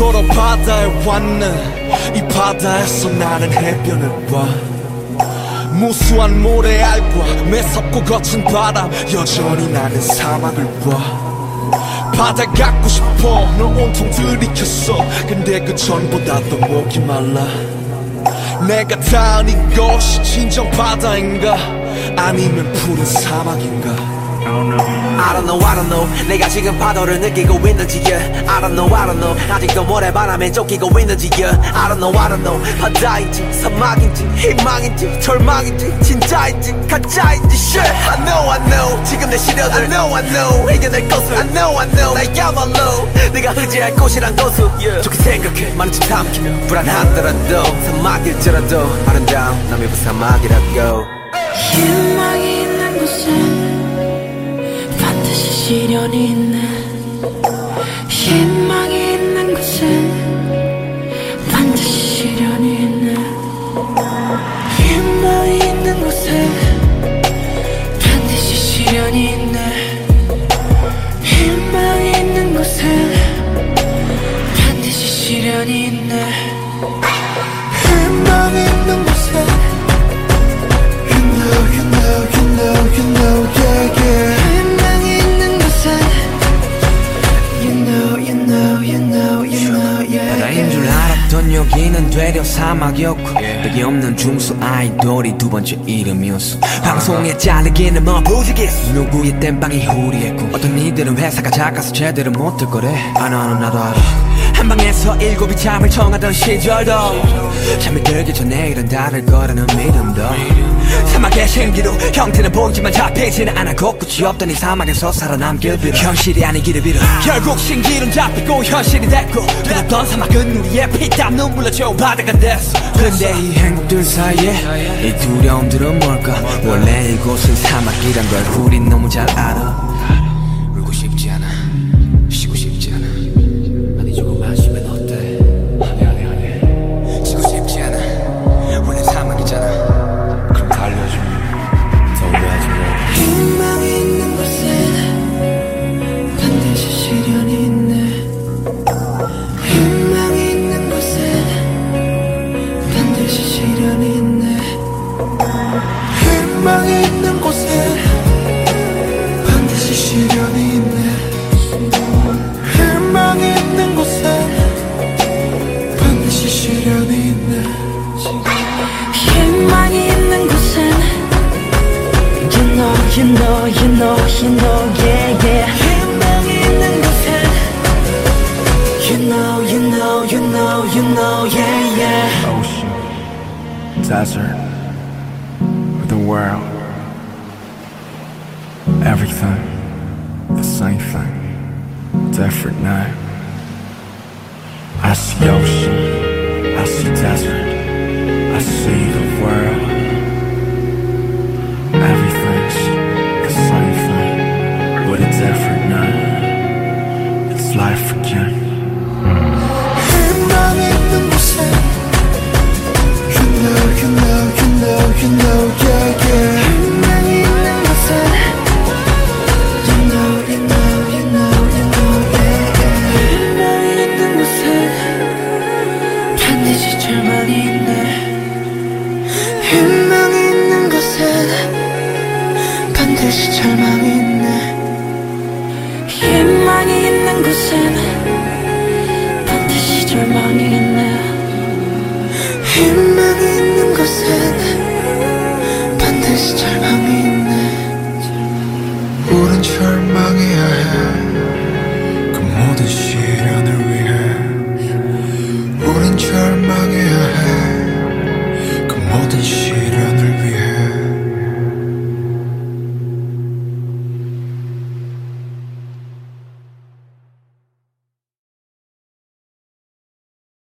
바다에 왔네. 이 바다에서 나는 해변을 봐. 무수한 모래알과 매섭고 거친 바람 여전히 나는 사막을 봐. 바다 갖고 싶어 널 온통 들이켰어. 근데 그 전보다 더 목이 말라. 내가 닿은 이것이 진정 바다인가? 아니면 푸른 사막인가 I don't know I don't know. 내가 지금 파도를 느끼고 있는지 yeah. I don't know I don't know. 아직도 모래바람에 쫓기고 있는지 yeah. I don't know I don't know. 바다인지 사막인지 희망인지 절망인지 진짜인지 가짜인지 shit. I know I know. 지금 내 시련을 I know I know. 이겨낼 것을 I know I know. 나야말로 내가 의지할 곳이란 것을 yeah. 좋게 생각해. 많은 짓 삼키며 불안하더라도 사막일지라도 아름다운 남의 부사막이라고 희망이 있는 반드 시 시련이 있네 희망이 있는 곳에 반드시 시련이 있네 희망이 있는 곳에 반드시 시련이 있네 희망이 있는 곳에 반드시 시련이 있네 사막이었고 벽이 없는 중수 아이돌이 두 번째 이름이었어. 방송에 잘리기는 뭐 부지기수 누구의 땜빵이 후리했고 어떤 이들은 회사가 작아서 제대로 못할 거래. 아나 나도 알아 한 방에서 일곱이 잠을 청하던 시절도 잠이 들기 전에 일은 다를 거라는 믿음도 사막의 생기로 형태는 보이지만 잡히지는 않아 곳곳이 없던 이 사막에서 살아남길 빌어 현실이 아니기를 빌어 결국 신기는 잡히고 현실이 됐고 그랬던 사막은 우리의 피땀 눈물로 채운 바다가 됐어 근데 이 행복들 사이에 이 두려움들은 뭘까? 원래 이곳은 사막이란 걸 우린 너무 잘 알아 you know, you know, you know, yeah, yeah 희망이 있는 곳엔 You know, you know, you know, you know, yeah, yeah ocean, desert, the world, everything, the same thing, different name. I see ocean, I see desert, I see the world. 반드시 절망이 있네. 희망이 있는 곳엔 반드시 절망이 있네. 희망이 있는 곳엔 반드시 절망이